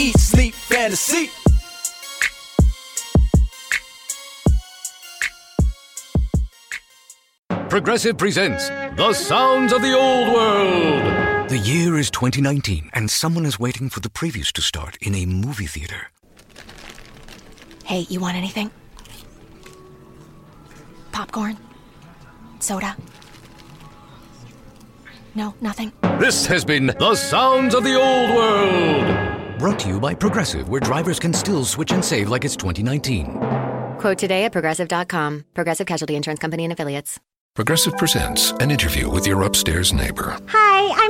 Eat, sleep, fantasy. Progressive presents The Sounds of the Old World. The year is 2019, and someone is waiting for the previews to start in a movie theater. Hey, you want anything? Popcorn? Soda? No, nothing. This has been The Sounds of the Old World. Brought to you by Progressive, where drivers can still switch and save like it's 2019. Quote today at progressive.com. Progressive Casualty Insurance Company and Affiliates. Progressive presents an interview with your upstairs neighbor. Hi, I'm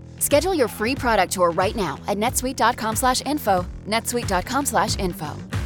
Schedule your free product tour right now at netsuite.com/info. netsuite.com/info.